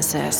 Nemesis.